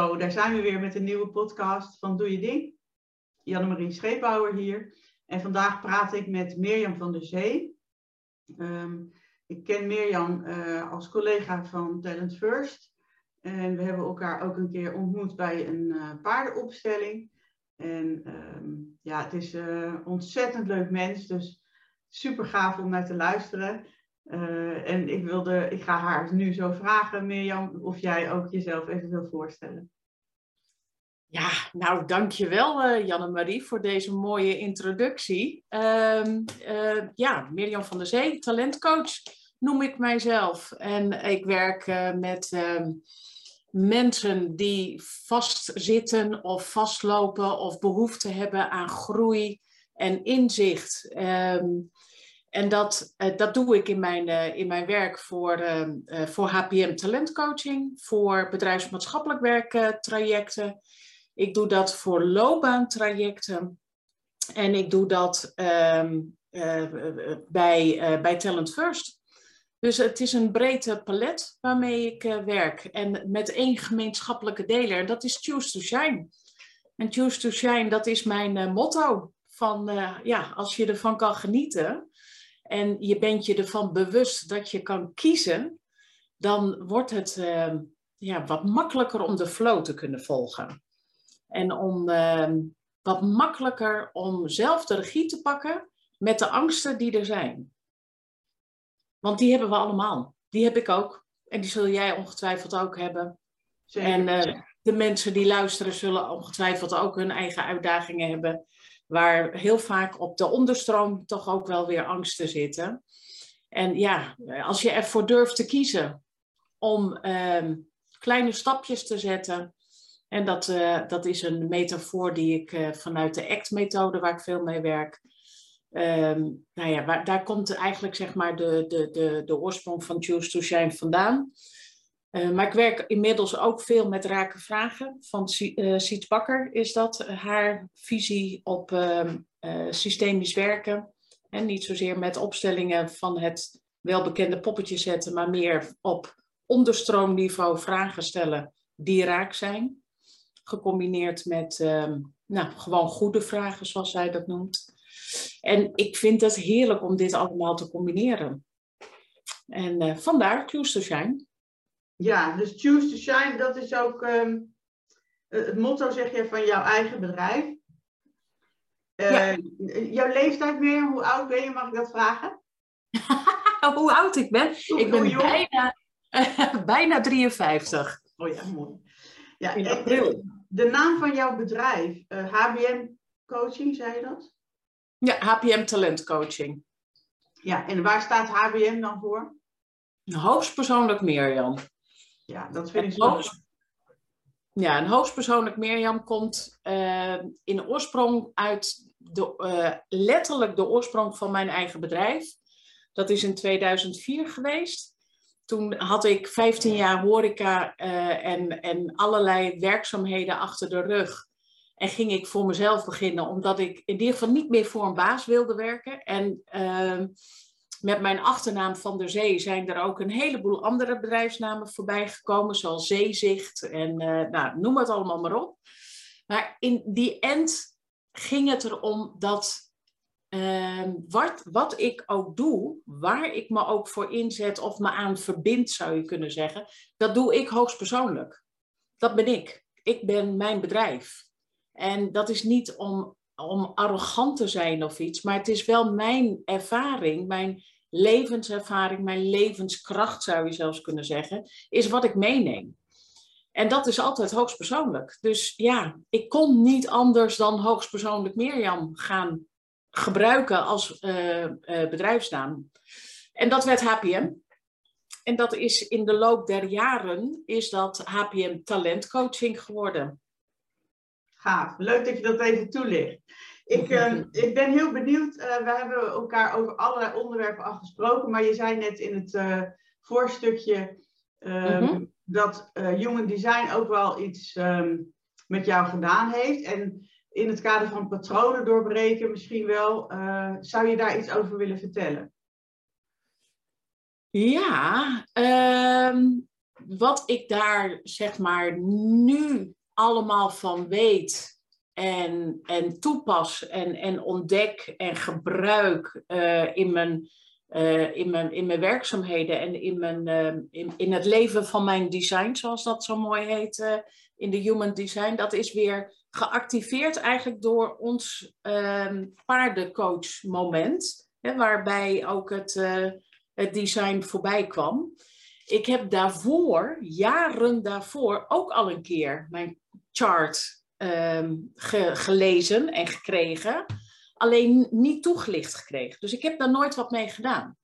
Zo, daar zijn we weer met een nieuwe podcast van Doe Je Ding. Janne-Marie Scheepbouwer hier. En vandaag praat ik met Mirjam van der Zee. Ehm, ik ken Mirjam uh, als collega van Talent First. En we hebben elkaar ook een keer ontmoet bij een uh, paardenopstelling. En um, ja, het is een ontzettend leuk mens. Dus super gaaf om naar te luisteren. Uh, en ik, wilde, ik ga haar nu zo vragen, Mirjam, of jij ook jezelf even wil voorstellen. Ja, nou dankjewel uh, Janne-Marie voor deze mooie introductie. Uh, uh, ja, Mirjam van der Zee, talentcoach noem ik mijzelf. En ik werk met ehm, mensen die vastzitten of vastlopen of behoefte hebben aan groei en inzicht. Um, en dat, uh, dat doe ik in mijn, uh, in mijn werk voor, uh, voor HPM talentcoaching, voor bedrijfsmaatschappelijk werk trajecten. Ik doe dat voor loopbaantrajecten. En ik doe dat um, bij, bij Talent First. Dus het is een breed palet waarmee ik werk. En met één gemeenschappelijke deler, dat is Choose to Shine. En Choose to Shine, dat is mijn motto. Van ja, als je ervan kan genieten, en je bent je ervan bewust dat je kan kiezen, dan wordt het uh, ja, wat makkelijker om de flow te kunnen volgen. En om uh, wat makkelijker om zelf de regie te pakken met de angsten die er zijn. Want die hebben we allemaal. Die heb ik ook. En die zul jij ongetwijfeld ook hebben. Zeker. En uh, de mensen die luisteren zullen ongetwijfeld ook hun eigen uitdagingen hebben waar heel vaak op de onderstroom toch ook wel weer angsten zitten. En ja, als je ervoor durft te kiezen om uh, kleine stapjes te zetten. En dat, uh, dat is een metafoor die ik uh, vanuit de ACT-methode, waar ik veel mee werk. Um, nou ja, waar, daar komt eigenlijk zeg maar de, de, de, de oorsprong van Choose to Shine vandaan. Uh, maar ik werk inmiddels ook veel met rake vragen. Van uh, Bakker is dat haar visie op uh, systemisch werken. En niet zozeer met opstellingen van het welbekende poppetje zetten, maar meer op onderstroomniveau vragen stellen die raak zijn. Gecombineerd met ehm, nou, gewoon goede vragen, zoals zij dat noemt. En ik vind het heerlijk om dit allemaal te combineren. En vandaar Shine. Ja, dus choose to shine, dat is ook um, het motto, zeg je, van jouw eigen bedrijf. Uh, ja. Jouw leeftijd meer, hoe oud ben je, mag ik dat vragen? hoe oud ik ben? Hoe, ik ben bijna, uh, bijna 53. Oh ja, mooi. Ja, In april. De naam van jouw bedrijf, uh, eh, HBM Coaching, zei je dat? Ja, HBM Talent Coaching. Ja, en waar staat HBM dan voor? Hoogstpersoonlijk Mirjam. Ja, dat vind ik zo. Ja, een hoogstpersoonlijk Mirjam komt uh, in oorsprong uit de, uh, letterlijk de oorsprong van mijn eigen bedrijf. Dat is in 2004 geweest. Toen had ik 15 jaar horeca uh, en, en allerlei werkzaamheden achter de rug. En ging ik voor mezelf beginnen, omdat ik in ieder geval niet meer voor een baas wilde werken. En ehm, met mijn achternaam Van der Zee zijn er ook een heleboel andere bedrijfsnamen voorbij gekomen, zoals Zeezicht en uh, nou, noem het allemaal maar op. Maar in die end ging het erom dat uh, wat, wat ik ook doe, waar ik me ook voor inzet of me aan verbind, zou je kunnen zeggen, dat doe ik hoogstpersoonlijk. Dat ben ik. Ik ben mijn bedrijf. En dat is niet om om arrogant te zijn of iets, maar het is wel mijn ervaring, mijn levenservaring, mijn levenskracht zou je zelfs kunnen zeggen, is wat ik meeneem. En dat is altijd hoogstpersoonlijk. Dus ja, ik kon niet anders dan hoogstpersoonlijk Mirjam gaan gebruiken als uh, bedrijfsnaam. En dat werd HPM. En dat is in de loop der jaren is dat HPM talentcoaching geworden. Gaaf, leuk dat je dat even toelicht. Ik, uh, ik ben heel benieuwd. Uh, we hebben elkaar over allerlei onderwerpen afgesproken, maar je zei net in het uh, voorstukje um, mm-hmm. dat Human Design ook wel iets um, met jou gedaan heeft. En in het kader van patronen doorbreken misschien wel. zou je daar iets over willen vertellen? Ja, um, wat ik daar zeg maar nu allemaal van weet en, en toepas en, en ontdek en gebruik uh, in, mijn, uh, in, mijn, in mijn werkzaamheden en in, mijn, uh, in, in het leven van mijn design, zoals dat zo mooi heet in de Human Design, dat is weer geactiveerd eigenlijk door ons paardencoach moment, hè, waarbij ook het, het design voorbij kwam. Ik heb daarvoor, jaren daarvoor, ook al een keer mijn chart um, gelezen en gekregen. Alleen niet toegelicht gekregen. Dus ik heb daar nooit wat mee gedaan.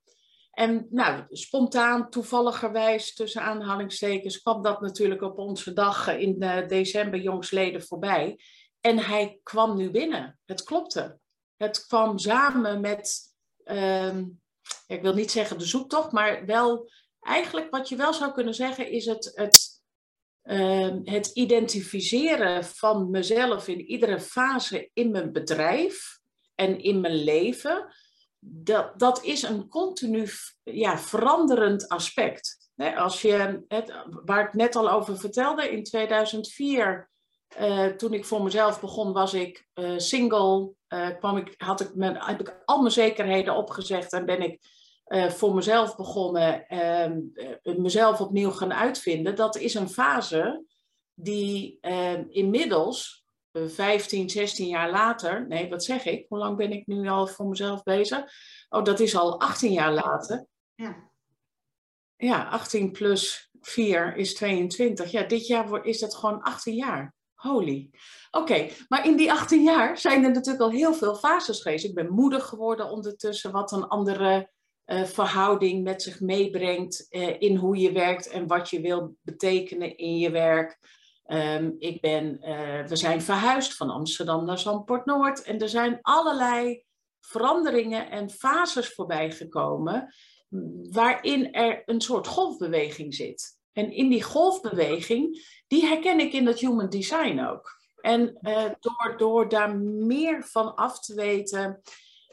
En nou, spontaan, toevalligerwijs, tussen aanhalingstekens, kwam dat natuurlijk op onze dag in uh, december jongsleden voorbij. En hij kwam nu binnen. Het klopte. Het kwam samen met, um, ik wil niet zeggen de zoektocht, maar wel eigenlijk wat je wel zou kunnen zeggen is het, het, uh, het identificeren van mezelf in iedere fase in mijn bedrijf en in mijn leven. Dat, dat is een continu ja, veranderend aspect. als je, waar ik net al over vertelde, in 2004, uh, eh, toen ik voor mezelf begon, was ik uh, single. Uh, kwam ik, had ik heb ik al mijn zekerheden opgezegd en ben ik uh, voor mezelf begonnen, uh, mezelf opnieuw gaan uitvinden, dat is een fase die uh, inmiddels, 15, 16 jaar later, nee, wat zeg ik? Hoe lang ben ik nu al voor mezelf bezig? Oh, dat is al 18 jaar later. Ja. Ja, 18 plus 4 is 22. Ja, dit jaar is dat gewoon 18 jaar. Holy. Oké, maar in die 18 jaar zijn er natuurlijk al heel veel fases geweest. Ik ben moeder geworden ondertussen, wat een andere uh, verhouding met zich meebrengt uh, in hoe je werkt en wat je wil betekenen in je werk. Um, ik ben, uh, we zijn verhuisd van Amsterdam naar Zandpoort Noord en er zijn allerlei veranderingen en fases voorbij gekomen waarin er een soort golfbeweging zit. En in die golfbeweging, die herken ik in dat human design ook. En door, door daar meer van af te weten,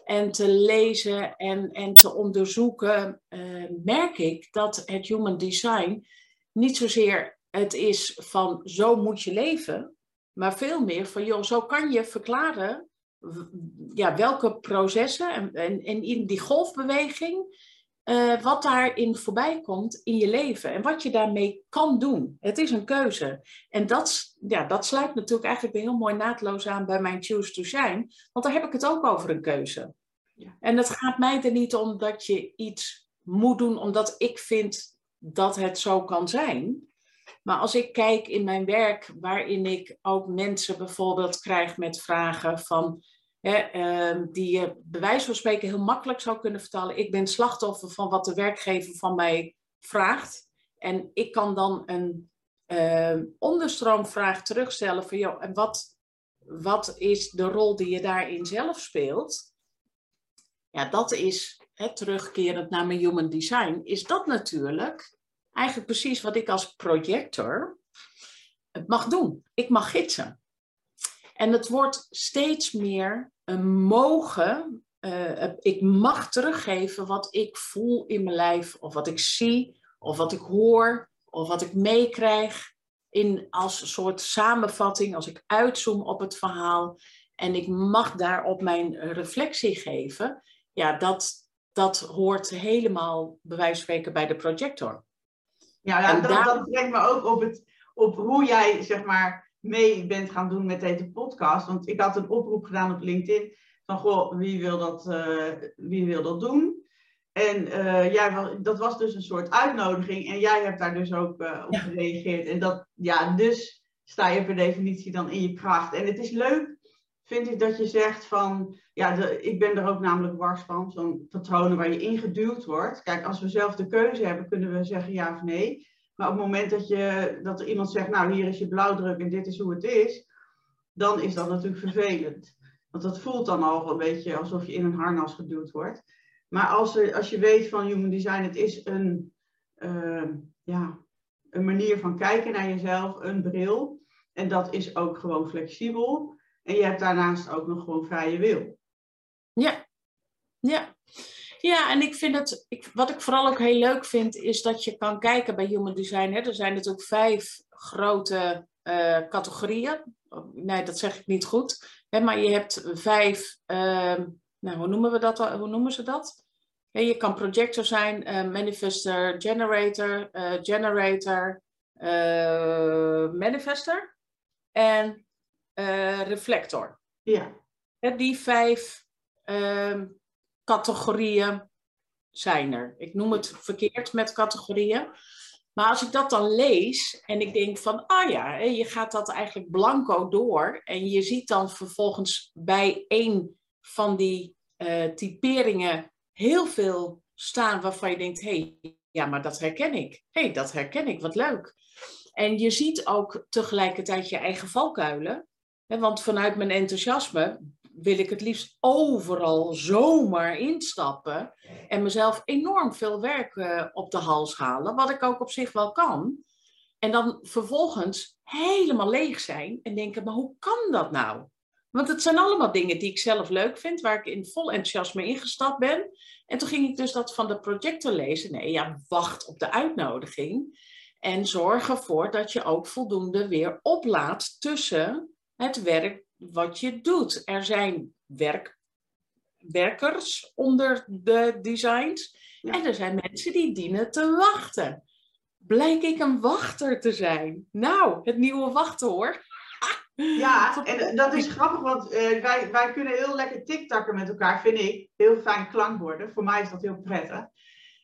en te lezen en, en te onderzoeken, uh, merk ik dat het human design niet zozeer het is van zo moet je leven, maar veel meer van joh, zo kan je verklaren ja, welke processen en, en, en in die golfbeweging, uh, wat daarin voorbij komt in je leven en wat je daarmee kan doen. Het is een keuze. En dat, ja, dat sluit natuurlijk eigenlijk heel mooi naadloos aan bij mijn Choose to Shine, want daar heb ik het ook over een keuze. Ja. En het gaat mij er niet om dat je iets moet doen omdat ik vind dat het zo kan zijn. Maar als ik kijk in mijn werk, waarin ik ook mensen bijvoorbeeld krijg met vragen van, uh, die je bij wijze van spreken heel makkelijk zou kunnen vertalen. Ik ben slachtoffer van wat de werkgever van mij vraagt. En ik kan dan een uh, onderstroomvraag terugstellen van, joh, en wat, wat is de rol die je daarin zelf speelt? Ja, dat is, hè, terugkerend naar mijn human design, is dat natuurlijk eigenlijk precies wat ik als projector mag doen. Ik mag gidsen. En het wordt steeds meer een mogen. Uh, ik mag teruggeven wat ik voel in mijn lijf, of wat ik zie, of wat ik hoor, of wat ik meekrijg. In als een soort samenvatting, als ik uitzoom op het verhaal. En ik mag daarop mijn reflectie geven ja, dat, dat hoort helemaal bij wijze van spreken bij de projector. Ja, ja dat, daar... dat brengt me ook op, het, op hoe jij zeg maar mee bent gaan doen met deze podcast. Want ik had een oproep gedaan op LinkedIn van goh, wie wil dat, uh, wie wil dat doen? En uh, jij, dat was dus een soort uitnodiging en jij hebt daar dus ook uh, op gereageerd. En dat, ja, dus sta je per definitie dan in je kracht. En het is leuk vind ik dat je zegt van, ja, de, ik ben er ook namelijk wars van, zo'n patronen waar je ingeduwd wordt. Kijk, als we zelf de keuze hebben, kunnen we zeggen ja of nee. Maar op het moment dat, je, dat iemand zegt, nou hier is je blauwdruk en dit is hoe het is, dan is dat natuurlijk vervelend. Want dat voelt dan al een beetje alsof je in een harnas geduwd wordt. Maar als, er, als je weet van human design, het is een, uh, ja, een manier van kijken naar jezelf, een bril. En dat is ook gewoon flexibel. En je hebt daarnaast ook nog gewoon vrije wil. Ja, ja. Ja, en ik vind het, ik, wat ik vooral ook heel leuk vind, is dat je kan kijken bij Human Design. Hè, er zijn natuurlijk vijf grote uh, categorieën. Nee, dat zeg ik niet goed. Hè, maar je hebt vijf, uh, nou, hoe noemen we dat? Hoe noemen ze dat? Ja, je kan projector zijn, uh, manifester, generator, uh, generator, manifester en reflector. Ja. Die vijf ehm, categorieën zijn er. Ik noem het verkeerd met categorieën. Maar als ik dat dan lees en ik denk van, ah ja, je gaat dat eigenlijk blanco door en je ziet dan vervolgens bij één van die uh, typeringen heel veel staan waarvan je denkt, hé, hey, ja, maar dat herken ik. Hé, hey, dat herken ik, wat leuk. En je ziet ook tegelijkertijd je eigen valkuilen. Hè, want vanuit mijn enthousiasme wil ik het liefst overal zomaar instappen en mezelf enorm veel werk uh, op de hals halen, wat ik ook op zich wel kan. En dan vervolgens helemaal leeg zijn en denken, maar hoe kan dat nou? Want het zijn allemaal dingen die ik zelf leuk vind, waar ik in vol enthousiasme ingestapt ben. En toen ging ik dus dat van de projector lezen. Nee, ja, wacht op de uitnodiging. En zorg ervoor dat je ook voldoende weer oplaat tussen het werk wat je doet. Er zijn werk, werkers onder de designs en er zijn mensen die dienen te wachten. Blijk ik een wachter te zijn? Nou, het nieuwe wachten hoor. Ja, en dat is grappig, want uh, wij, wij kunnen heel lekker tiktakken met elkaar, vind ik. Heel fijn klankborden. Voor mij is dat heel prettig.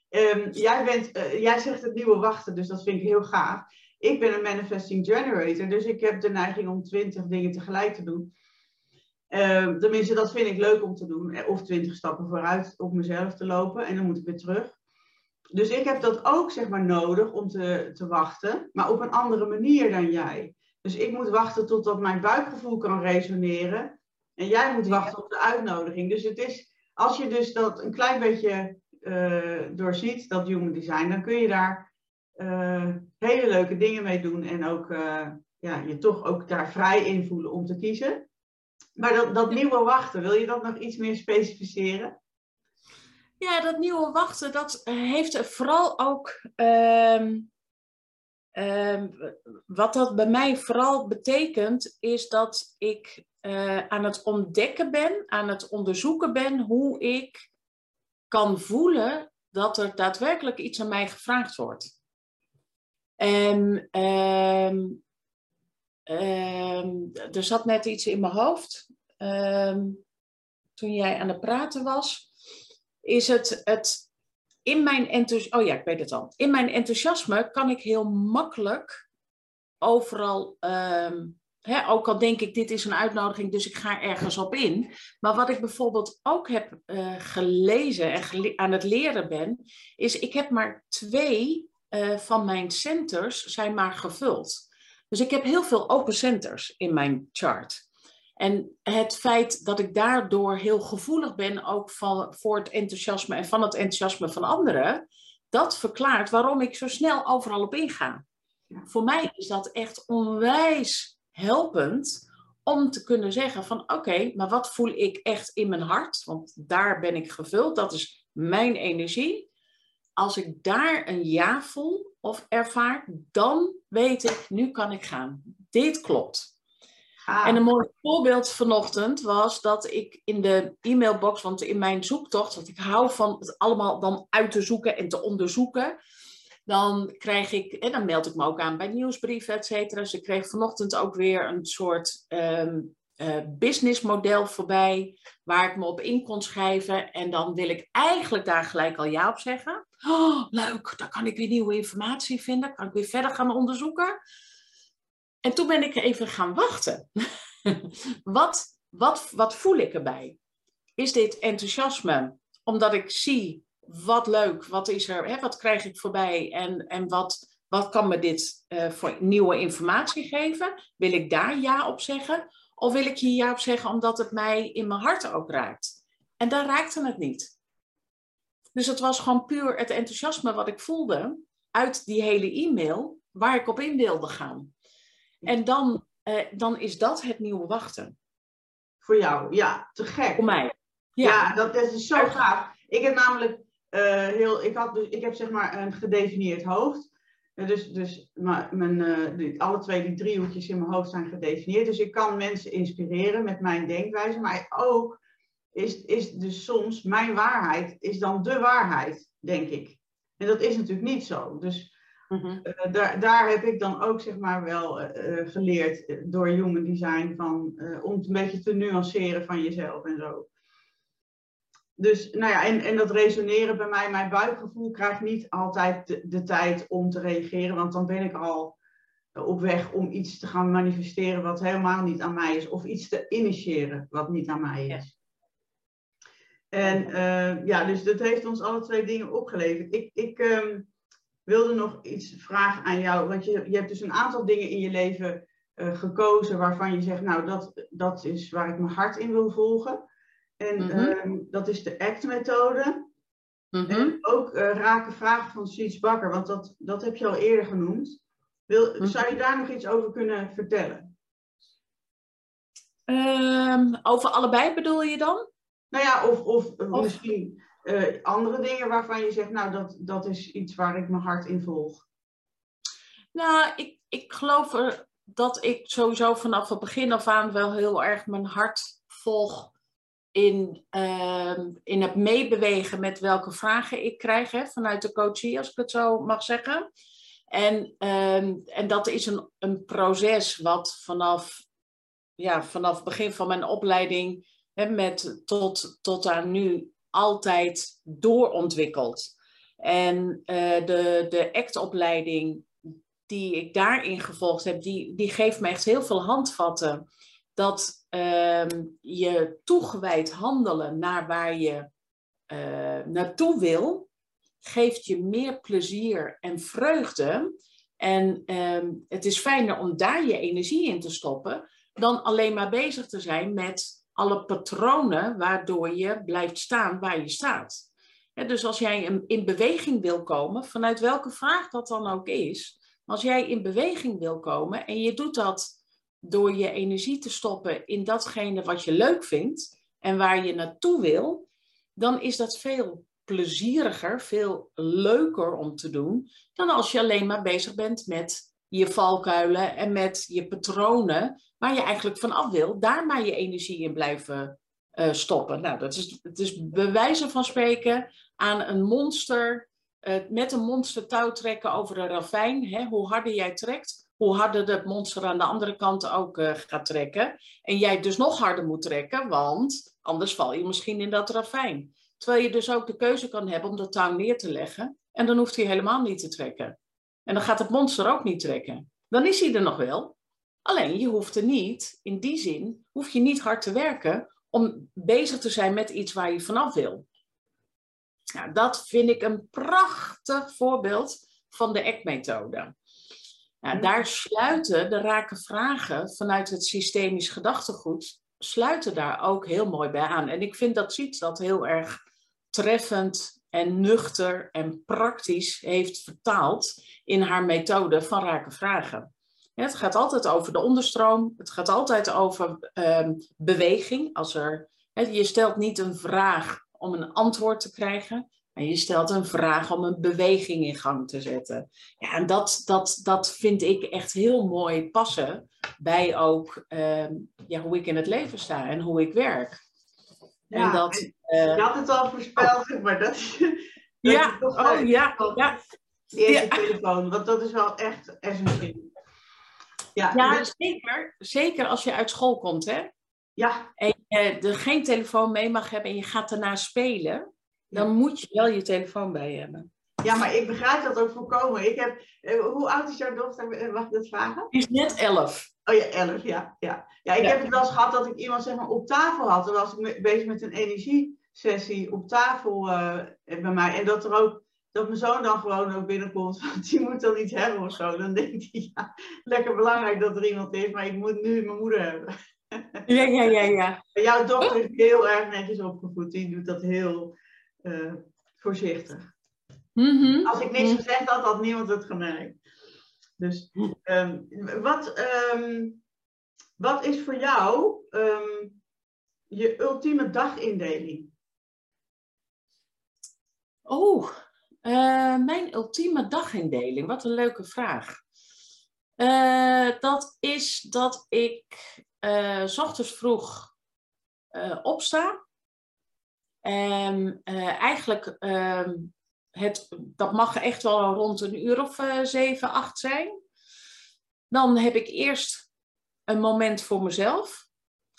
Um, jij, bent, uh, jij zegt het nieuwe wachten, dus dat vind ik heel gaaf. Ik ben een manifesting generator, dus ik heb de neiging om twintig dingen tegelijk te doen. Uh, tenminste, dat vind ik leuk om te doen. Eh, of twintig stappen vooruit op mezelf te lopen en dan moet ik weer terug. Dus ik heb dat ook zeg maar nodig om te, te wachten, maar op een andere manier dan jij. Dus ik moet wachten totdat mijn buikgevoel kan resoneren. En jij moet wachten op de uitnodiging. Dus het is, als je dus dat een klein beetje uh, doorziet, dat human design, dan kun je daar uh, hele leuke dingen mee doen en ook uh, ja, je toch ook daar vrij in voelen om te kiezen. Maar dat, dat nieuwe wachten, wil je dat nog iets meer specificeren? Ja, dat nieuwe wachten, dat heeft vooral ook. Um, um, wat dat bij mij vooral betekent, is dat ik uh, aan het ontdekken ben, aan het onderzoeken ben hoe ik kan voelen dat er daadwerkelijk iets aan mij gevraagd wordt. En um, um, er zat net iets in mijn hoofd um, toen jij aan het praten was. Is het, het in mijn enthousiasme, oh ja, ik weet het al. In mijn enthousiasme kan ik heel makkelijk overal, hè, ook al denk ik dit is een uitnodiging, dus ik ga ergens op in. Maar wat ik bijvoorbeeld ook heb uh, gelezen en aan het leren ben, is ik heb maar twee uh, van mijn centers zijn maar gevuld. Dus ik heb heel veel open centers in mijn chart. En het feit dat ik daardoor heel gevoelig ben ook van, voor het enthousiasme en van het enthousiasme van anderen, dat verklaart waarom ik zo snel overal op inga. Voor mij is dat echt onwijs helpend om te kunnen zeggen van oké, maar wat voel ik echt in mijn hart? Want daar ben ik gevuld, dat is mijn energie als ik daar een ja voel of ervaar, dan weet ik, nu kan ik gaan. Dit klopt. Ah. En een mooi voorbeeld vanochtend was dat ik in de e-mailbox, want in mijn zoektocht, want ik hou van het allemaal dan uit te zoeken en te onderzoeken, dan krijg ik, en dan meld ik me ook aan bij nieuwsbrieven, et cetera. Dus ik kreeg vanochtend ook weer een soort um, uh, businessmodel voorbij, waar ik me op in kon schrijven. En dan wil ik eigenlijk daar gelijk al ja op zeggen. Oh, leuk, daar kan ik weer nieuwe informatie vinden. Kan ik weer verder gaan onderzoeken. En toen ben ik even gaan wachten. wat, wat, wat voel ik erbij? Is dit enthousiasme? Omdat ik zie, wat leuk, wat is er, hè, wat krijg ik voorbij en, en wat, wat kan me dit uh, voor nieuwe informatie geven? Wil ik daar ja op zeggen? Of wil ik hier ja op zeggen omdat het mij in mijn hart ook raakt? En daar raakte het niet. Dus het was gewoon puur het enthousiasme wat ik voelde uit die hele e-mail waar ik op in wilde gaan. En dan, eh, dan is dat het nieuwe wachten. Voor jou, ja, te gek. Voor mij. Ja, ja dat, is zo gaaf. Ik heb namelijk uh, heel, ik, had dus, ik heb zeg maar een gedefinieerd hoofd. Dus dus mijn, uh, alle twee die driehoekjes in mijn hoofd zijn gedefinieerd. Dus ik kan mensen inspireren met mijn denkwijze. Maar ook is, is dus soms mijn waarheid is dan de waarheid, denk ik. En dat is natuurlijk niet zo. Dus mm daar, daar heb ik dan ook zeg maar wel geleerd door human design van, om het een beetje te nuanceren van jezelf en zo dus nou ja, en, en dat resoneren bij mij, mijn buikgevoel krijgt niet altijd de, de, tijd om te reageren, want dan ben ik al op weg om iets te gaan manifesteren wat helemaal niet aan mij is, of iets te initiëren wat niet aan mij is. En uh, ja, dus dat heeft ons alle twee dingen opgeleverd. Ik, ik um, wilde nog iets vragen aan jou, want je, je hebt dus een aantal dingen in je leven uh, gekozen waarvan je zegt, nou, dat, dat is waar ik mijn hart in wil volgen. En mm -hmm. dat is de ACT-methode. Mm -hmm. En ook uh, raken vragen van Siets Bakker, want dat, dat heb je al eerder genoemd. Wil, mm -hmm. Zou je daar nog iets over kunnen vertellen? Um, over allebei bedoel je dan? Nou ja, of, of, of... misschien uh, andere dingen waarvan je zegt, nou, dat, dat is iets waar ik mijn hart in volg. Nou, ik, ik geloof er dat ik sowieso vanaf het begin af aan wel heel erg mijn hart volg in, uh, in het meebewegen met welke vragen ik krijg hè, vanuit de coachie, als ik het zo mag zeggen. En, uh, en dat is een, een proces wat vanaf, ja, vanaf begin van mijn opleiding hè, met, tot, tot aan nu altijd doorontwikkeld. En uh, de, de ACT-opleiding die ik daarin gevolgd heb, die, die geeft me echt heel veel handvatten dat ehm, je toegewijd handelen naar waar je uh, naartoe wil, geeft je meer plezier en vreugde. En ehm, het is fijner om daar je energie in te stoppen, dan alleen maar bezig te zijn met alle patronen waardoor je blijft staan waar je staat. dus als jij in beweging wil komen, vanuit welke vraag dat dan ook is, als jij in beweging wil komen en je doet dat door je energie te stoppen in datgene wat je leuk vindt en waar je naartoe wil, dan is dat veel plezieriger, veel leuker om te doen dan als je alleen maar bezig bent met je valkuilen en met je patronen waar je eigenlijk van af wil, daar maar je energie in blijven uh, stoppen. Nou, dat is, het is bewijzen van spreken aan een monster, uh, met een monster touw trekken over een ravijn. Hè? Hoe harder jij trekt, hoe harder het monster aan de andere kant ook uh, gaat trekken. En jij dus nog harder moet trekken, want anders val je misschien in dat ravijn. Terwijl je dus ook de keuze kan hebben om de touw neer te leggen. En dan hoeft hij helemaal niet te trekken. En dan gaat het monster ook niet trekken. Dan is hij er nog wel. Alleen je hoeft er niet, in die zin, hoef je niet hard te werken om bezig te zijn met iets waar je vanaf wil. Nou, dat vind ik een prachtig voorbeeld van de ECK-methode. Nou, daar sluiten de rake vragen vanuit het systemisch gedachtegoed, sluiten daar ook heel mooi bij aan. En ik vind dat Siets dat heel erg treffend en nuchter en praktisch heeft vertaald in haar methode van rake vragen. het gaat altijd over de onderstroom, het gaat altijd over um, beweging. Als er, je stelt niet een vraag om een antwoord te krijgen, en je stelt een vraag om een beweging in gang te zetten. Ja, en dat, dat, dat vind ik echt heel mooi passen bij ook ehm, ja, hoe ik in het leven sta en hoe ik werk. Ja, en dat, uh, je had het al voorspeld, maar dat, dat ja, oh, ja, ja. Die eerste telefoon, want dat is wel echt essentieel. Ja, ja zeker, zeker als je uit school komt, hè? Ja. En je er geen telefoon mee mag hebben en je gaat daarna spelen dan moet je wel je telefoon bij hebben. Ja, maar ik begrijp dat ook volkomen. Ik heb, eh, hoe oud is jouw dochter? Eh, mag ik dat vragen? Die is net elf. Oh ja, elf, ja. Ja, ja ik heb het wel eens gehad dat ik iemand zeg maar, op tafel had. Dan was ik bezig met een energiesessie op tafel uh, bij mij. En dat er ook, dat mijn zoon dan gewoon ook binnenkomt. Want die moet dan iets hebben of zo. Dan denkt hij, ja, lekker belangrijk dat er iemand is. Maar ik moet nu mijn moeder hebben. Ja, ja, ja, ja. Jouw dochter is heel erg netjes opgevoed. Die doet dat heel uh, voorzichtig. Mm -hmm. Als ik niks gezegd had, had niemand het gemerkt. Dus um, wat, um, wat is voor jou um, je ultieme dagindeling? Oh, uh, mijn ultieme dagindeling. Wat een leuke vraag. Uh, dat is dat ik uh, s ochtends vroeg opsta. En eigenlijk, ehm, het, dat mag echt wel rond een uur of zeven, acht zijn. Dan heb ik eerst een moment voor mezelf.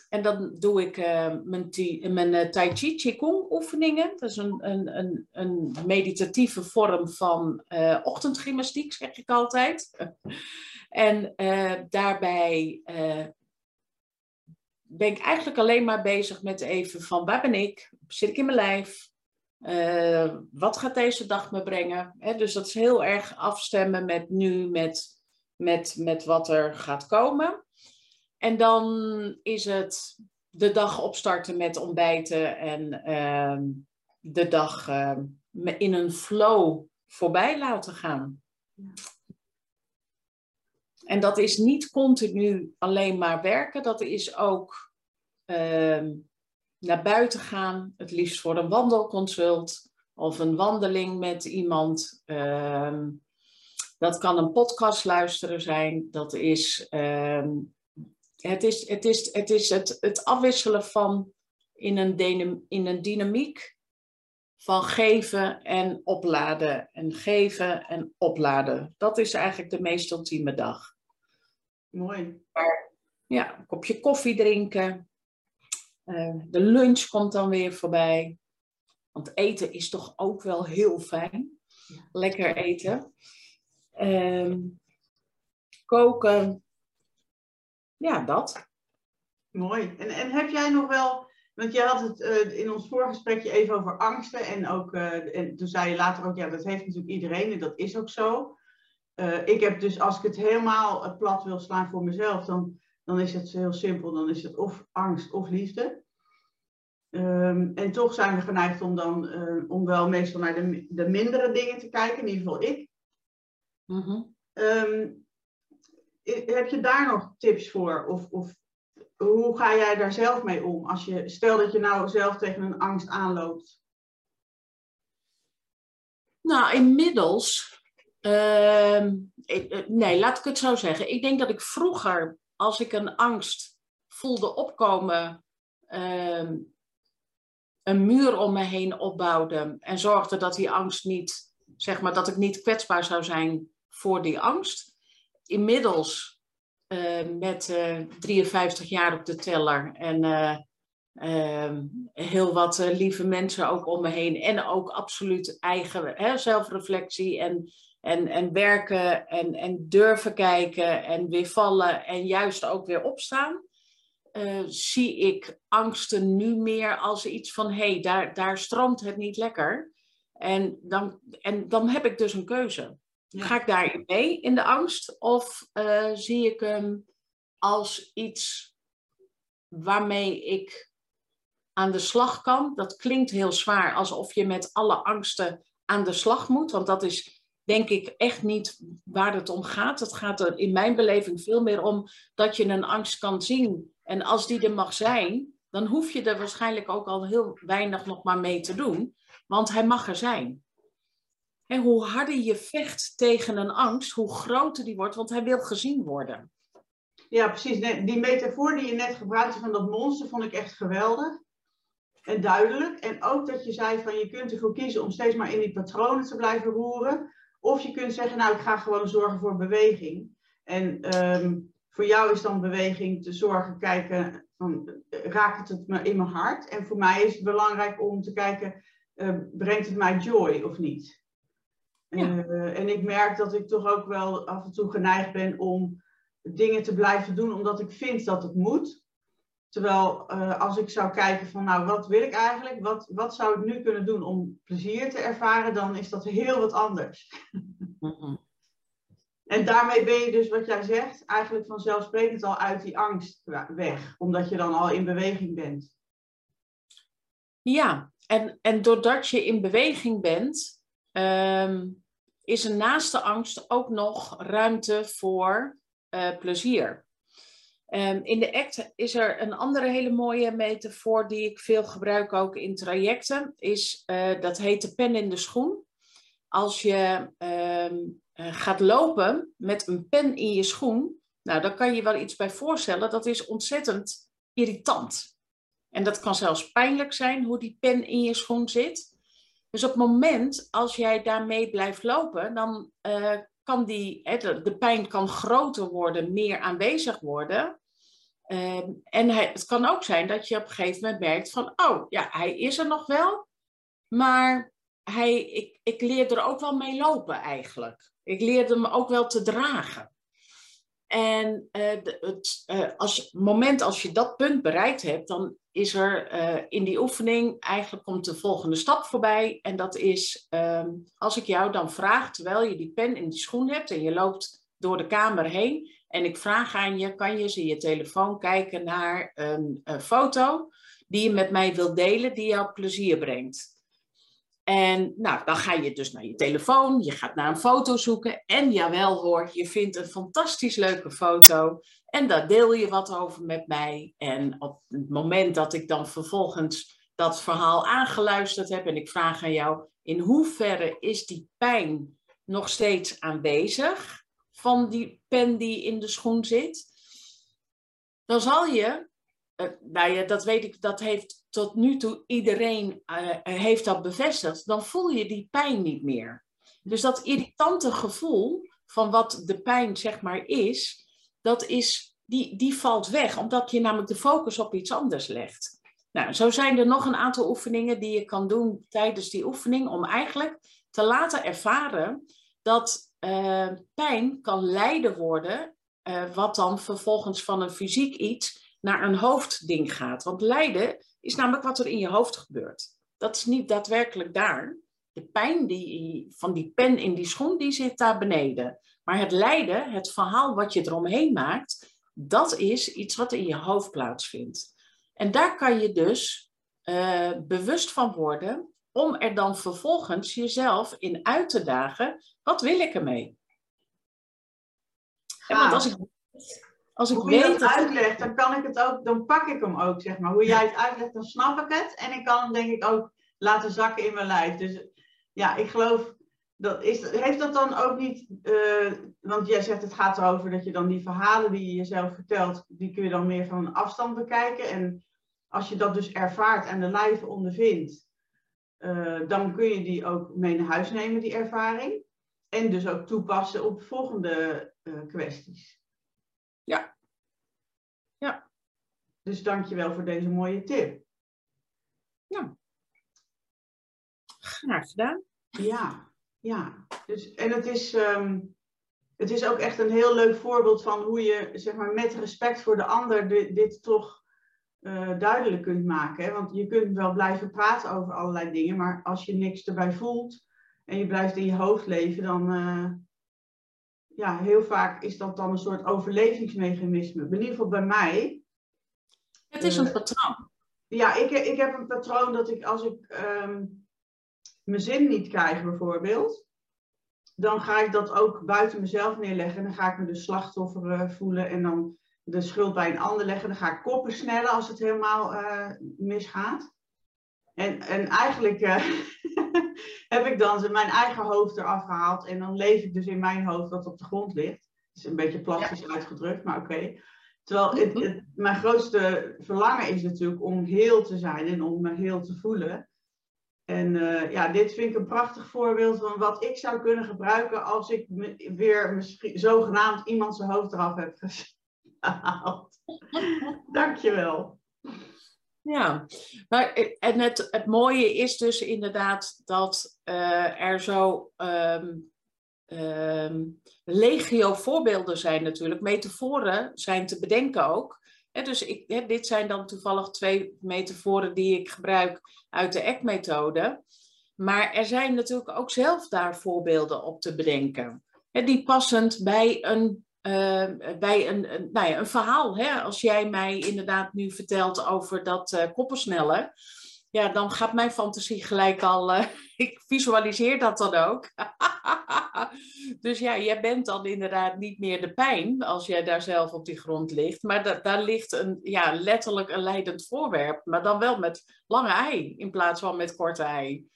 En dan doe ik uh, mijn, mijn uh, Tai Chi Qigong oefeningen. Dat is een, een, een, een meditatieve vorm van uh, ochtendgymnastiek, zeg ik altijd. en daarbij ben ik eigenlijk alleen maar bezig met even van waar ben ik? Zit ik in mijn lijf? wat gaat deze dag me brengen? dus dat is heel erg afstemmen met nu, met, met, met wat er gaat komen. En dan is het de dag opstarten met ontbijten en uh, de dag uh, in een flow voorbij laten gaan. En dat is niet continu alleen maar werken, dat is ook uh, naar buiten gaan, het liefst voor een wandelconsult of een wandeling met iemand. Ehm, dat kan een podcast luisteren zijn, dat is ehm, het is het, is, het, is het, het afwisselen van in een, in een dynamiek van geven en opladen. En geven en opladen. Dat is eigenlijk de meest ultieme dag. Mooi. Maar, ja, een kopje koffie drinken. Uh, de lunch komt dan weer voorbij. Want eten is toch ook wel heel fijn. Lekker eten. Uh, koken ja, dat. Mooi. En, en heb jij nog wel, want je had het uh, in ons voorgesprekje even over angsten en ook, uh, en toen zei je later ook, ja, dat heeft natuurlijk iedereen en dat is ook zo. Uh, ik heb dus, als ik het helemaal plat wil slaan voor mezelf, dan, dan is het heel simpel. Dan is het of angst of liefde. Um, en toch zijn we geneigd om dan, om wel meestal naar de, de mindere dingen te kijken, in ieder geval ik. Mm -hmm. um, heb je daar nog tips voor? Of, of hoe ga jij daar zelf mee om? Als je, stel dat je nou zelf tegen een angst aanloopt. Nou, inmiddels. Uh, ik, nee, laat ik het zo zeggen. Ik denk dat ik vroeger, als ik een angst voelde opkomen, uh, een muur om me heen opbouwde en zorgde dat die angst niet, zeg maar, dat ik niet kwetsbaar zou zijn voor die angst inmiddels uh, met uh, eh, 53 jaar op de teller en uh, heel wat lieve mensen ook om me heen. En ook absoluut eigen hè, zelfreflectie en, en, en werken en, en durven kijken en weer vallen en juist ook weer opstaan. zie ik angsten nu meer als iets van hé, hey, daar, daar stroomt het niet lekker. En dan, en dan heb ik dus een keuze. Ga ik daarin mee in de angst? Of uh, zie ik hem als iets waarmee ik aan de slag kan? Dat klinkt heel zwaar, alsof je met alle angsten aan de slag moet. Want dat is denk ik echt niet waar het om gaat. Het gaat er in mijn beleving veel meer om dat je een angst kan zien. En als die er mag zijn, dan hoef je er waarschijnlijk ook al heel weinig nog maar mee te doen. Want hij mag er zijn. En hoe harder je vecht tegen een angst, hoe groter die wordt, want hij wil gezien worden. Ja, precies. Die metafoor die je net gebruikte van dat monster vond ik echt geweldig. En duidelijk. En ook dat je zei van je kunt ervoor kiezen om steeds maar in die patronen te blijven roeren. Of je kunt zeggen, nou ik ga gewoon zorgen voor beweging. En um, voor jou is dan beweging te zorgen, kijken, van, raakt het me in mijn hart? En voor mij is het belangrijk om te kijken, uh, brengt het mij joy of niet? Uh, en ik merk dat ik toch ook wel af en toe geneigd ben om dingen te blijven doen omdat ik vind dat het moet. Terwijl uh, als ik zou kijken van nou wat wil ik eigenlijk, wat, wat zou ik nu kunnen doen om plezier te ervaren, dan is dat heel wat anders. En daarmee ben je dus wat jij zegt, eigenlijk vanzelfsprekend al uit die angst weg, omdat je dan al in beweging bent. Ja, en, en doordat je in beweging bent, um, is er naast de angst ook nog ruimte voor uh, plezier. Ehm, in de ACT is er een andere hele mooie metafoor die ik veel gebruik ook in trajecten. Is, uh, dat heet de pen in de schoen. Als je ehm, eh, gaat lopen met een pen in je schoen, nou, dan kan je wel iets bij voorstellen. Dat is ontzettend irritant. En dat kan zelfs pijnlijk zijn hoe die pen in je schoen zit. Dus op het moment als jij daarmee blijft lopen, dan uh, kan die, de pijn kan groter worden, meer aanwezig worden. Ehm, en het kan ook zijn dat je op een gegeven moment merkt van, oh ja, hij is er nog wel, maar hij, ik, ik leer er ook wel mee lopen eigenlijk. Ik leerde hem ook wel te dragen. En uh, het uh, als, moment als je dat punt bereikt hebt, dan is er uh, in die oefening eigenlijk komt de volgende stap voorbij. En dat is ehm, als ik jou dan vraag, terwijl je die pen in die schoen hebt en je loopt door de kamer heen. En ik vraag aan je, kan je in je telefoon kijken naar een, een foto die je met mij wilt delen, die jou plezier brengt. En nou, dan ga je dus naar je telefoon, je gaat naar een foto zoeken en jawel hoor, je vindt een fantastisch leuke foto en daar deel je wat over met mij. En op het moment dat ik dan vervolgens dat verhaal aangeluisterd heb en ik vraag aan jou, in hoeverre is die pijn nog steeds aanwezig van die pen die in de schoen zit? Dan zal je uh, nou dat weet ik, dat heeft tot nu toe iedereen uh, heeft dat bevestigd. Dan voel je die pijn niet meer. Dus dat irritante gevoel van wat de pijn zeg maar is, dat is, die, die valt weg, omdat je namelijk de focus op iets anders legt. Nou, zo zijn er nog een aantal oefeningen die je kan doen tijdens die oefening om eigenlijk te laten ervaren dat uh, pijn kan leiden worden, uh, wat dan vervolgens van een fysiek iets naar een hoofdding gaat. Want lijden is namelijk wat er in je hoofd gebeurt. Dat is niet daadwerkelijk daar. De pijn die, van die pen in die schoen, die zit daar beneden. Maar het lijden, het verhaal wat je eromheen maakt, dat is iets wat in je hoofd plaatsvindt. En daar kan je dus uh, bewust van worden om er dan vervolgens jezelf in uit te dagen, wat wil ik ermee? En want als ik als ik Hoe weet je dat uitlegt, dan kan ik het ook, dan pak ik hem ook, zeg maar. Hoe jij het uitlegt, dan snap ik het. En ik kan hem denk ik ook laten zakken in mijn lijf. Dus ja, ik geloof, dat is, heeft dat dan ook niet, uh, want jij zegt het gaat erover dat je dan die verhalen die je jezelf vertelt, die kun je dan meer van afstand bekijken. En als je dat dus ervaart en de lijf ondervindt, uh, dan kun je die ook mee naar huis nemen, die ervaring. En dus ook toepassen op volgende uh, kwesties. Ja. Ja. Dus dankjewel voor deze mooie tip. Ja. Graag gedaan. Ja, ja. Dus, en het is, um, het is ook echt een heel leuk voorbeeld van hoe je zeg maar, met respect voor de ander dit, dit toch uh, duidelijk kunt maken. Hè? Want je kunt wel blijven praten over allerlei dingen, maar als je niks erbij voelt en je blijft in je hoofd leven, dan, uh, ja, heel vaak is dat dan een soort overlevingsmechanisme. In ieder geval bij mij. Het is een uh, patroon. Ja, ik, ik heb een patroon dat ik als ik um, mijn zin niet krijg bijvoorbeeld, dan ga ik dat ook buiten mezelf neerleggen. En dan ga ik me de slachtoffer voelen en dan de schuld bij een ander leggen. Dan ga ik koppen snellen als het helemaal uh, misgaat. En, en eigenlijk uh, heb ik dan mijn eigen hoofd eraf gehaald. En dan leef ik dus in mijn hoofd wat op de grond ligt. Dat is een beetje plastisch ja. uitgedrukt, maar oké. Okay. Terwijl het, mhm. het, mijn grootste verlangen is natuurlijk om heel te zijn en om me heel te voelen. En uh, ja, dit vind ik een prachtig voorbeeld van wat ik zou kunnen gebruiken als ik me, weer misschien zogenaamd iemand zijn hoofd eraf heb gehaald. Dankjewel. Ja, maar, en het, het mooie is dus inderdaad dat uh, er zo um, um, legio voorbeelden zijn natuurlijk. Metaforen zijn te bedenken ook. Dus ik, dit zijn dan toevallig twee metaforen die ik gebruik uit de ECK-methode. Maar er zijn natuurlijk ook zelf daar voorbeelden op te bedenken. Die passend bij een uh, bij een, een, nou ja, een verhaal. Hè? Als jij mij inderdaad nu vertelt over dat uh, koppelsnellen. ja, dan gaat mijn fantasie gelijk al. Uh, ik visualiseer dat dan ook. dus ja, jij bent dan inderdaad niet meer de pijn als jij daar zelf op die grond ligt. Maar daar ligt een, ja, letterlijk een leidend voorwerp. Maar dan wel met lange ei in plaats van met korte ei.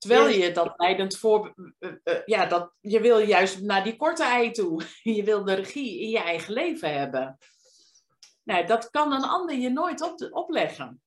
Terwijl je dat leidend voor. Uh, uh, ja, dat, je wil juist naar die korte ei toe. Je wil de regie in je eigen leven hebben. Nou, dat kan een ander je nooit op, opleggen.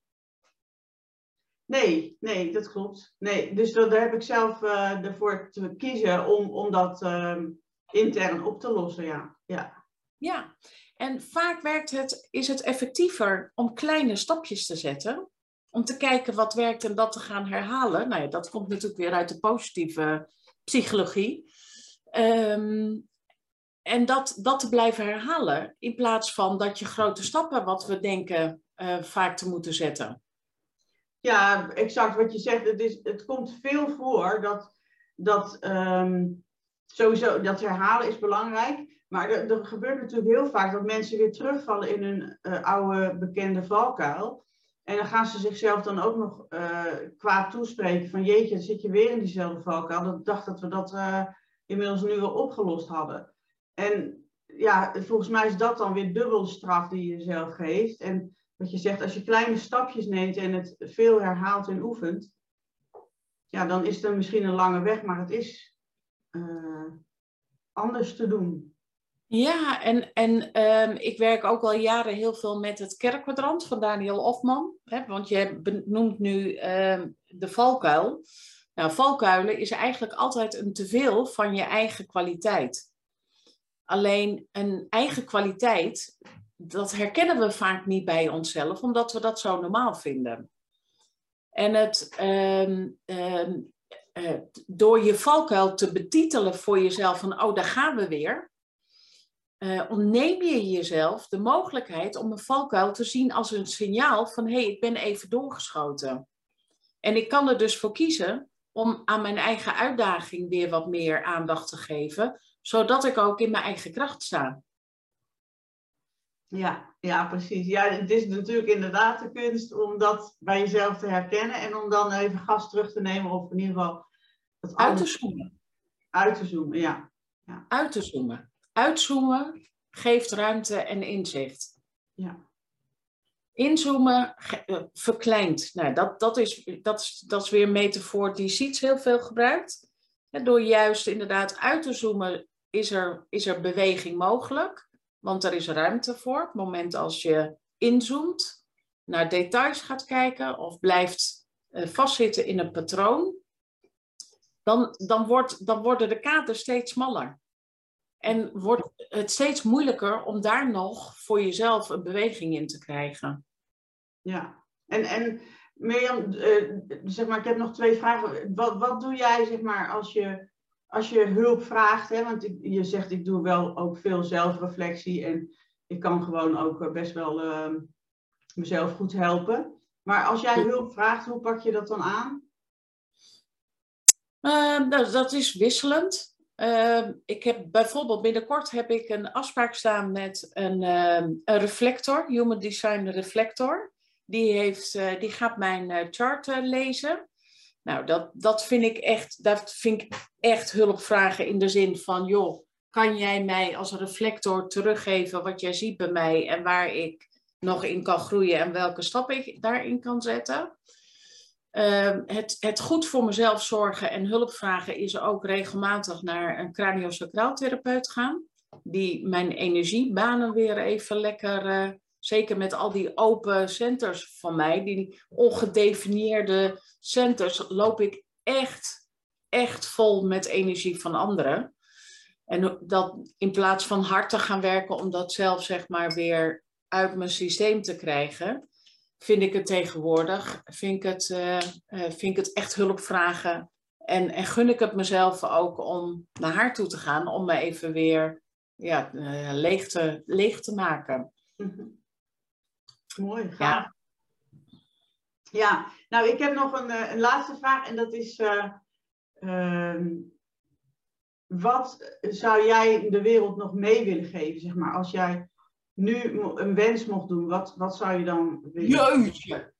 Nee, nee, dat klopt. Nee, dus daar heb ik zelf uh, ervoor te kiezen om, om dat uh, intern op te lossen, ja. ja. Ja, en vaak werkt het, is het effectiever om kleine stapjes te zetten, om te kijken wat werkt en dat te gaan herhalen. Nou ja, dat komt natuurlijk weer uit de positieve psychologie. Um, en dat, dat te blijven herhalen, in plaats van dat je grote stappen, wat we denken, uh, vaak te moeten zetten. Ja, exact wat je zegt. Het, is, het komt veel voor dat, dat um, sowieso dat herhalen is belangrijk. Maar er, er, gebeurt natuurlijk heel vaak dat mensen weer terugvallen in hun uh, oude bekende valkuil. En dan gaan ze zichzelf dan ook nog uh, kwaad toespreken van jeetje, dan zit je weer in diezelfde valkuil. Ik dacht dat we dat uh, inmiddels nu wel opgelost hadden. En ja, volgens mij is dat dan weer dubbel straf die je jezelf geeft. En wat je zegt, als je kleine stapjes neemt en het veel herhaalt en oefent, ja, dan is er misschien een lange weg, maar het is uh, anders te doen. Ja, en, en um, ik werk ook al jaren heel veel met het kerkkwadrant van Daniel Hofman. Hè, want je benoemt nu um, de valkuil. Nou, valkuilen is eigenlijk altijd een teveel van je eigen kwaliteit. Alleen een eigen kwaliteit, dat herkennen we vaak niet bij onszelf, omdat we dat zo normaal vinden. En het, um, uh, door je valkuil te betitelen voor jezelf van, oh, daar gaan we weer, uh, ontneem je jezelf de mogelijkheid om een valkuil te zien als een signaal van, hé, hey, ik ben even doorgeschoten. En ik kan er dus voor kiezen om aan mijn eigen uitdaging weer wat meer aandacht te geven, zodat ik ook in mijn eigen kracht sta. Ja, ja, precies. Ja, het is natuurlijk inderdaad de kunst om dat bij jezelf te herkennen en om dan even gas terug te nemen of in ieder geval het uit te zoomen. Uit te zoomen, ja. ja. Uit te zoomen. Uitzoomen geeft ruimte en inzicht. Ja. Inzoomen uh, verkleint. Nou, dat, dat, is, dat, is, dat is weer een metafoor die Siets heel veel gebruikt. En door juist inderdaad uit te zoomen is er, is er beweging mogelijk. Want er is ruimte voor. Op het moment als je inzoomt, naar details gaat kijken of blijft uh, vastzitten in een patroon, dan, dan, wordt, dan worden de kaarten steeds smaller. En wordt het steeds moeilijker om daar nog voor jezelf een beweging in te krijgen. Ja, en, en Mirjam, uh, zeg maar, ik heb nog twee vragen. Wat, wat doe jij zeg maar, als je als je hulp vraagt, hè, want ik, je zegt ik doe wel ook veel zelfreflectie en ik kan gewoon ook eh, best wel uh, mezelf goed helpen. Maar als jij hulp vraagt, hoe pak je dat dan aan? Uh, dat, dat, is wisselend. Uh, ik heb bijvoorbeeld binnenkort heb ik een afspraak staan met een, ehm, een reflector, Human Design Reflector. Die, heeft, eh, die gaat mijn chart lezen. Nou, dat, dat vind ik echt, dat vind ik echt hulpvragen in de zin van, joh, kan jij mij als reflector teruggeven wat jij ziet bij mij en waar ik nog in kan groeien en welke stappen ik daarin kan zetten? Uh, het, het goed voor mezelf zorgen en hulpvragen is ook regelmatig naar een craniosacraal therapeut gaan. Die mijn energiebanen weer even lekker uh, zeker met al die open centers van mij, die ongedefinieerde centers, loop ik echt, echt vol met energie van anderen. En dat in plaats van hard te gaan werken om dat zelf zeg maar weer uit mijn systeem te krijgen, vind ik het tegenwoordig, vind ik het, uh, vind ik het echt hulp vragen. En, en gun ik het mezelf ook om naar haar toe te gaan, om me even weer ja, uh, leeg, te, leeg te maken. Mm -hmm. Mooi, gaaf. Ja. ja, nou ik heb nog een, eh, een laatste vraag en dat is... Uh, uh, wat zou jij de wereld nog mee willen geven, zeg maar, als jij nu een wens mocht doen, wat, wat zou je dan willen? Jeetje!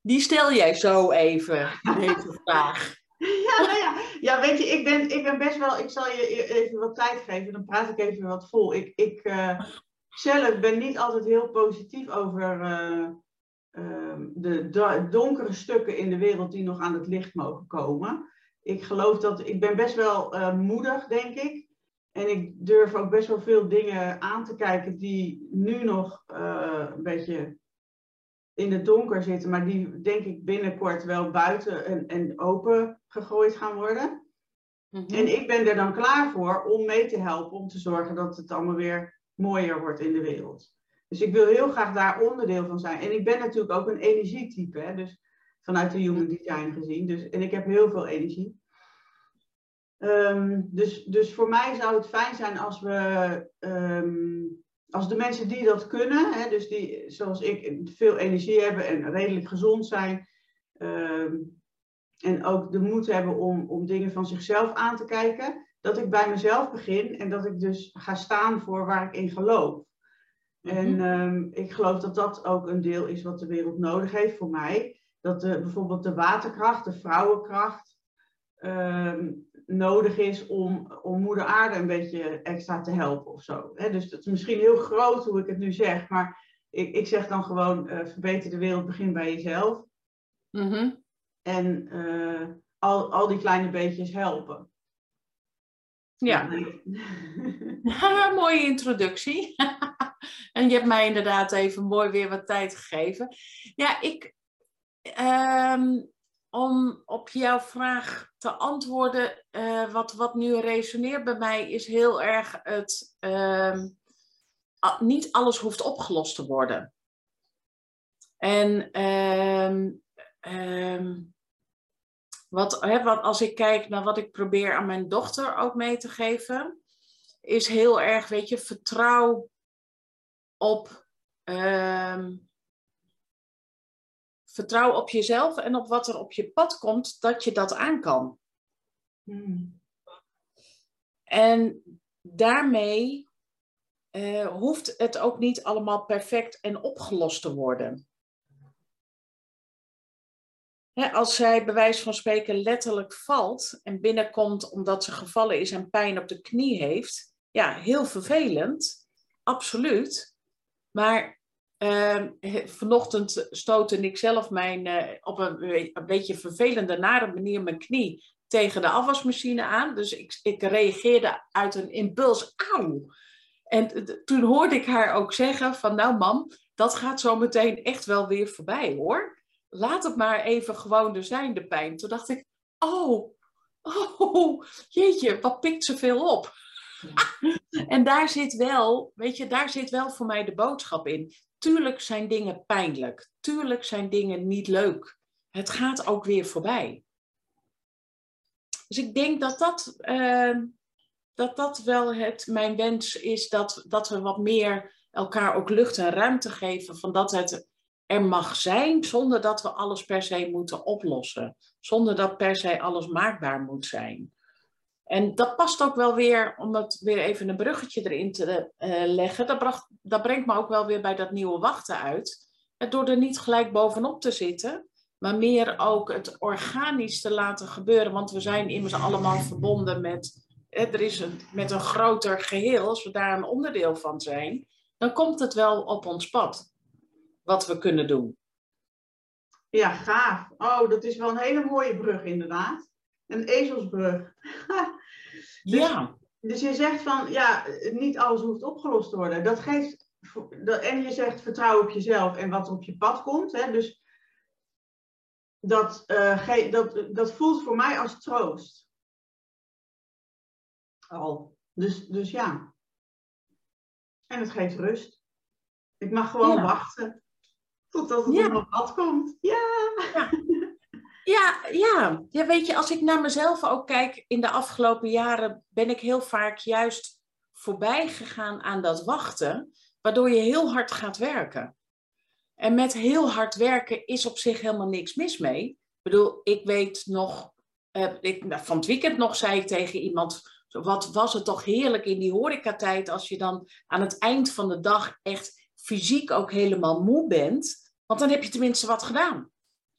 Die stel jij zo even, deze vraag. Ja, nou ja. ja, weet je, ik ben, ik ben best wel, ik zal je e-, even wat tijd geven, dan praat ik even wat vol. Ik, ik uh, zelf ben niet altijd heel positief over uh, uh, de donkere stukken in de wereld die nog aan het licht mogen komen. Ik geloof dat, ik ben best wel eh, moedig, denk ik. En ik durf ook best wel veel dingen aan te kijken die nu nog een beetje in het donker zitten, maar die denk ik binnenkort wel buiten en, en open gegooid gaan worden. Mhm. En ik ben er dan klaar voor om mee te helpen, om te zorgen dat het allemaal weer mooier wordt in de wereld. Dus ik wil heel graag daar onderdeel van zijn. En ik ben natuurlijk ook een energietype, hè? dus vanuit de human design gezien. Dus, en ik heb heel veel energie. Um, dus, dus voor mij zou het fijn zijn als we um, als de mensen die dat kunnen, hè, dus die zoals ik veel energie hebben en redelijk gezond zijn, ehm, en ook de moed hebben om, om dingen van zichzelf aan te kijken, dat ik bij mezelf begin en dat ik dus ga staan voor waar ik in geloof. En mhm. ehm, ik geloof dat dat ook een deel is wat de wereld nodig heeft voor mij. Dat de, bijvoorbeeld de waterkracht, de vrouwenkracht, ehm, nodig is om, om moeder aarde een beetje extra te helpen of zo. dus dat is misschien heel groot hoe ik het nu zeg, maar ik, ik zeg dan gewoon uh, verbeter de wereld, begin bij jezelf. Mhm. En uh, al, al die kleine beetjes helpen. Ja. mooie introductie. en je hebt mij inderdaad even mooi weer wat tijd gegeven. Ja, ik, um, om op jouw vraag te antwoorden, uh, wat, wat nu resoneert bij mij, is heel erg het. Uh, niet alles hoeft opgelost te worden. En uh, wat, hè, wat, als ik kijk naar wat ik probeer aan mijn dochter ook mee te geven, is heel erg, weet je, vertrouw op vertrouw op jezelf en op wat er op je pad komt, dat je dat aan kan. Hmm. En daarmee uh, hoeft het ook niet allemaal perfect en opgelost te worden. als zij bij wijze van spreken letterlijk valt en binnenkomt omdat ze gevallen is en pijn op de knie heeft, ja, heel vervelend, absoluut. Maar vanochtend stootte ik zelf mijn, uh, op een, een, beetje vervelende, nare manier mijn knie tegen de afwasmachine aan. Dus ik, ik reageerde uit een impuls, auw. En toen hoorde ik haar ook zeggen van, nou mam, dat gaat zo meteen echt wel weer voorbij hoor. Laat het maar even gewoon er zijn, de pijn. Toen dacht ik, oh, oh, jeetje, wat pikt ze veel op. en daar zit wel, weet je, daar zit wel voor mij de boodschap in. Tuurlijk zijn dingen pijnlijk. Tuurlijk zijn dingen niet leuk. Het gaat ook weer voorbij. Dus ik denk dat dat, uh, dat, dat wel het, mijn wens is, dat, dat we wat meer elkaar ook lucht en ruimte geven van dat het er mag zijn, zonder dat we alles per se moeten oplossen. Zonder dat per se alles maakbaar moet zijn. En dat past ook wel weer, om het weer even een bruggetje erin te uh, leggen, dat, bracht, dat brengt me ook wel weer bij dat nieuwe wachten uit. door er niet gelijk bovenop te zitten, maar meer ook het organisch te laten gebeuren. Want we zijn immers allemaal verbonden met, er is een, met een groter geheel. Als we daar een onderdeel van zijn, dan komt het wel op ons pad, wat we kunnen doen. Ja, gaaf. Oh, dat is wel een hele mooie brug inderdaad. Een ezelsbrug. dus, ja. Dus je zegt van, ja, niet alles hoeft opgelost te worden. Dat geeft, en je zegt vertrouw op jezelf en wat op je pad komt. Hè? Dus dat, uh, dat, dat voelt voor mij als troost. Al. Dus, dus ja. En het geeft rust. Ik mag gewoon wachten totdat het op mijn pad komt. Ja. ja. Ja, ja. ja, weet je, als ik naar mezelf ook kijk, in de afgelopen jaren ben ik heel vaak juist voorbij gegaan aan dat wachten, waardoor je heel hard gaat werken. En met heel hard werken is op zich helemaal niks mis mee. Ik bedoel, ik weet nog, ik, nou, van het weekend nog zei ik tegen iemand, wat was het toch heerlijk in die horecatijd als je dan aan het eind van de dag echt fysiek ook helemaal moe bent Want dan heb je tenminste wat gedaan.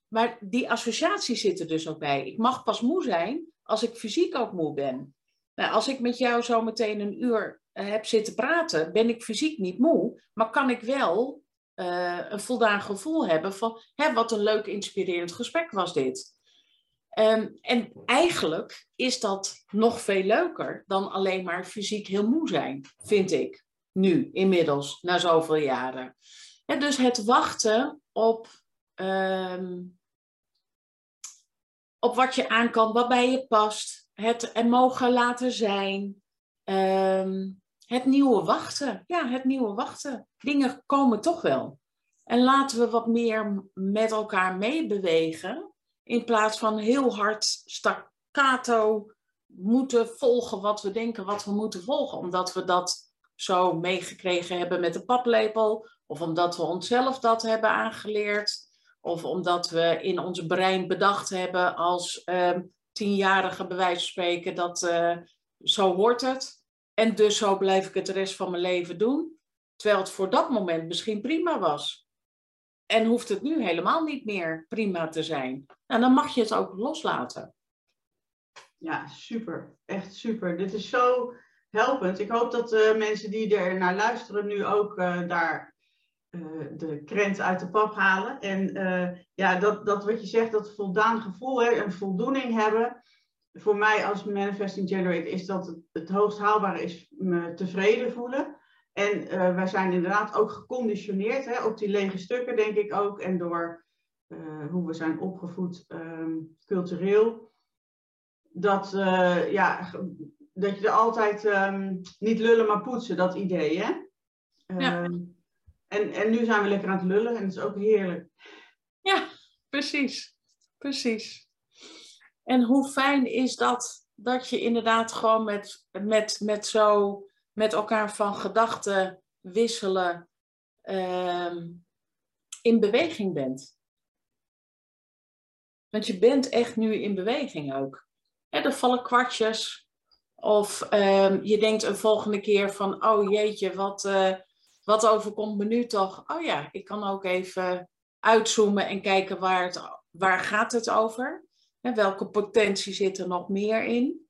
Maar die associatie zit er dus ook bij. Ik mag pas moe zijn als ik fysiek ook moe ben. Nou, als ik met jou zo meteen een uur uh, heb zitten praten, ben ik fysiek niet moe, maar kan ik wel uh, een voldaan gevoel hebben van, hè, wat een leuk, inspirerend gesprek was dit. Um, en eigenlijk is dat nog veel leuker dan alleen maar fysiek heel moe zijn, vind ik. Nu, inmiddels, na zoveel jaren. En dus het wachten op, um, op wat je aan kan, wat bij je past. Het er mogen laten zijn. Um, het nieuwe wachten. Ja, het nieuwe wachten. Dingen komen toch wel. En laten we wat meer met elkaar meebewegen. In plaats van heel hard staccato moeten volgen wat we denken wat we moeten volgen. Omdat we dat zo meegekregen hebben met de paplepel. Of omdat we onszelf dat hebben aangeleerd. Of omdat we in ons brein bedacht hebben als uh, tienjarige bij spreken dat uh, zo hoort het. En dus zo blijf ik het de rest van mijn leven doen. Terwijl het voor dat moment misschien prima was. En hoeft het nu helemaal niet meer prima te zijn. Nou, dan mag je het ook loslaten. Ja, super. Echt super. Dit is zo helpend. Ik hoop dat de mensen die er naar luisteren nu ook uh, daar de krent uit de pap halen. En uh, ja, dat, dat wat je zegt, dat voldaan gevoel, hè, een voldoening hebben voor mij als manifesting generator is dat het, het hoogst haalbare is me tevreden voelen. En uh, wij zijn inderdaad ook geconditioneerd hè, op die lege stukken, denk ik ook. En door uh, hoe we zijn opgevoed um, cultureel. Dat, ja, dat je er altijd um, niet lullen maar poetsen, dat idee. Hè? Ja. En, en nu zijn we lekker aan het lullen en dat is ook heerlijk. Ja, precies. Precies. En hoe fijn is dat, dat je inderdaad gewoon met, met, met zo met elkaar van gedachten wisselen uh, in beweging bent. Want je bent echt nu in beweging ook. Er vallen kwartjes. Of uh, je denkt een volgende keer van, oh jeetje, wat, uh, wat overkomt me nu toch? Oh ja, ik kan ook even uitzoomen en kijken waar, het, waar gaat het over. En welke potentie zit er nog meer in?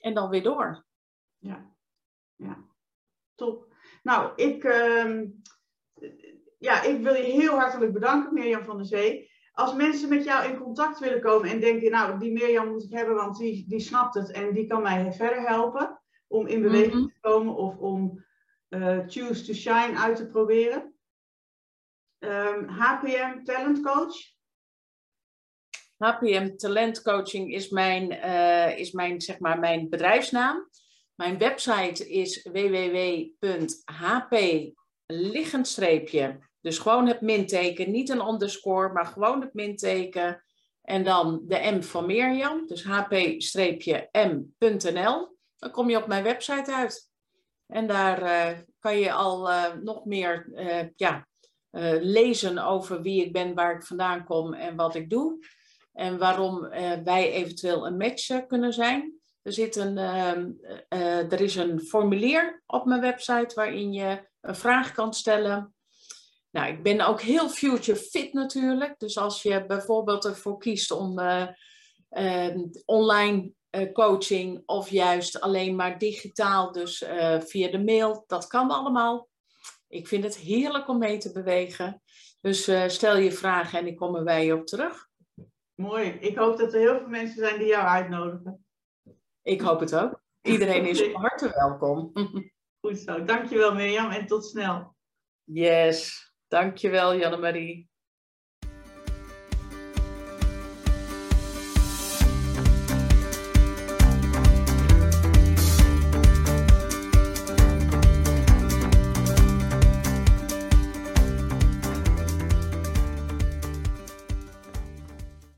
En dan weer door. Ja, ja. top. Nou, ik, uh, ja, ik wil je heel hartelijk bedanken, Mirjam van der Zee. Als mensen met jou in contact willen komen en denken, nou, die Mirjam moet ik hebben, want die, die snapt het en die kan mij verder helpen om in beweging mm -hmm. te komen of om Choose to Shine uit te proberen. HPM Talent Coach, HPM Talent Coaching is mijn, uh, is mijn, zeg maar, mijn bedrijfsnaam. Mijn website is www.hp Dus gewoon het minteken, niet een underscore, maar gewoon het minteken. En dan de M van Mirjam, dus hp-m.nl. Dan kom je op mijn website uit. En daar uh, kan je al uh, nog meer ja, lezen over wie ik ben, waar ik vandaan kom en wat ik doe en waarom wij eventueel een match kunnen zijn. Er, zit een, uh, er is een formulier op mijn website waarin je een vraag kan stellen. Nou, ik ben ook heel future fit natuurlijk. Dus als je bijvoorbeeld ervoor kiest om ehm, online coaching of juist alleen maar digitaal, dus via de mail, dat kan allemaal. Ik vind het heerlijk om mee te bewegen. Dus stel je vragen en ik kom er bij je op terug. Mooi. Ik hoop dat er heel veel mensen zijn die jou uitnodigen. Ik hoop het ook. Iedereen is van harte welkom. Goed zo. Dankjewel Mirjam en tot snel. Yes. Dankjewel Janne-Marie.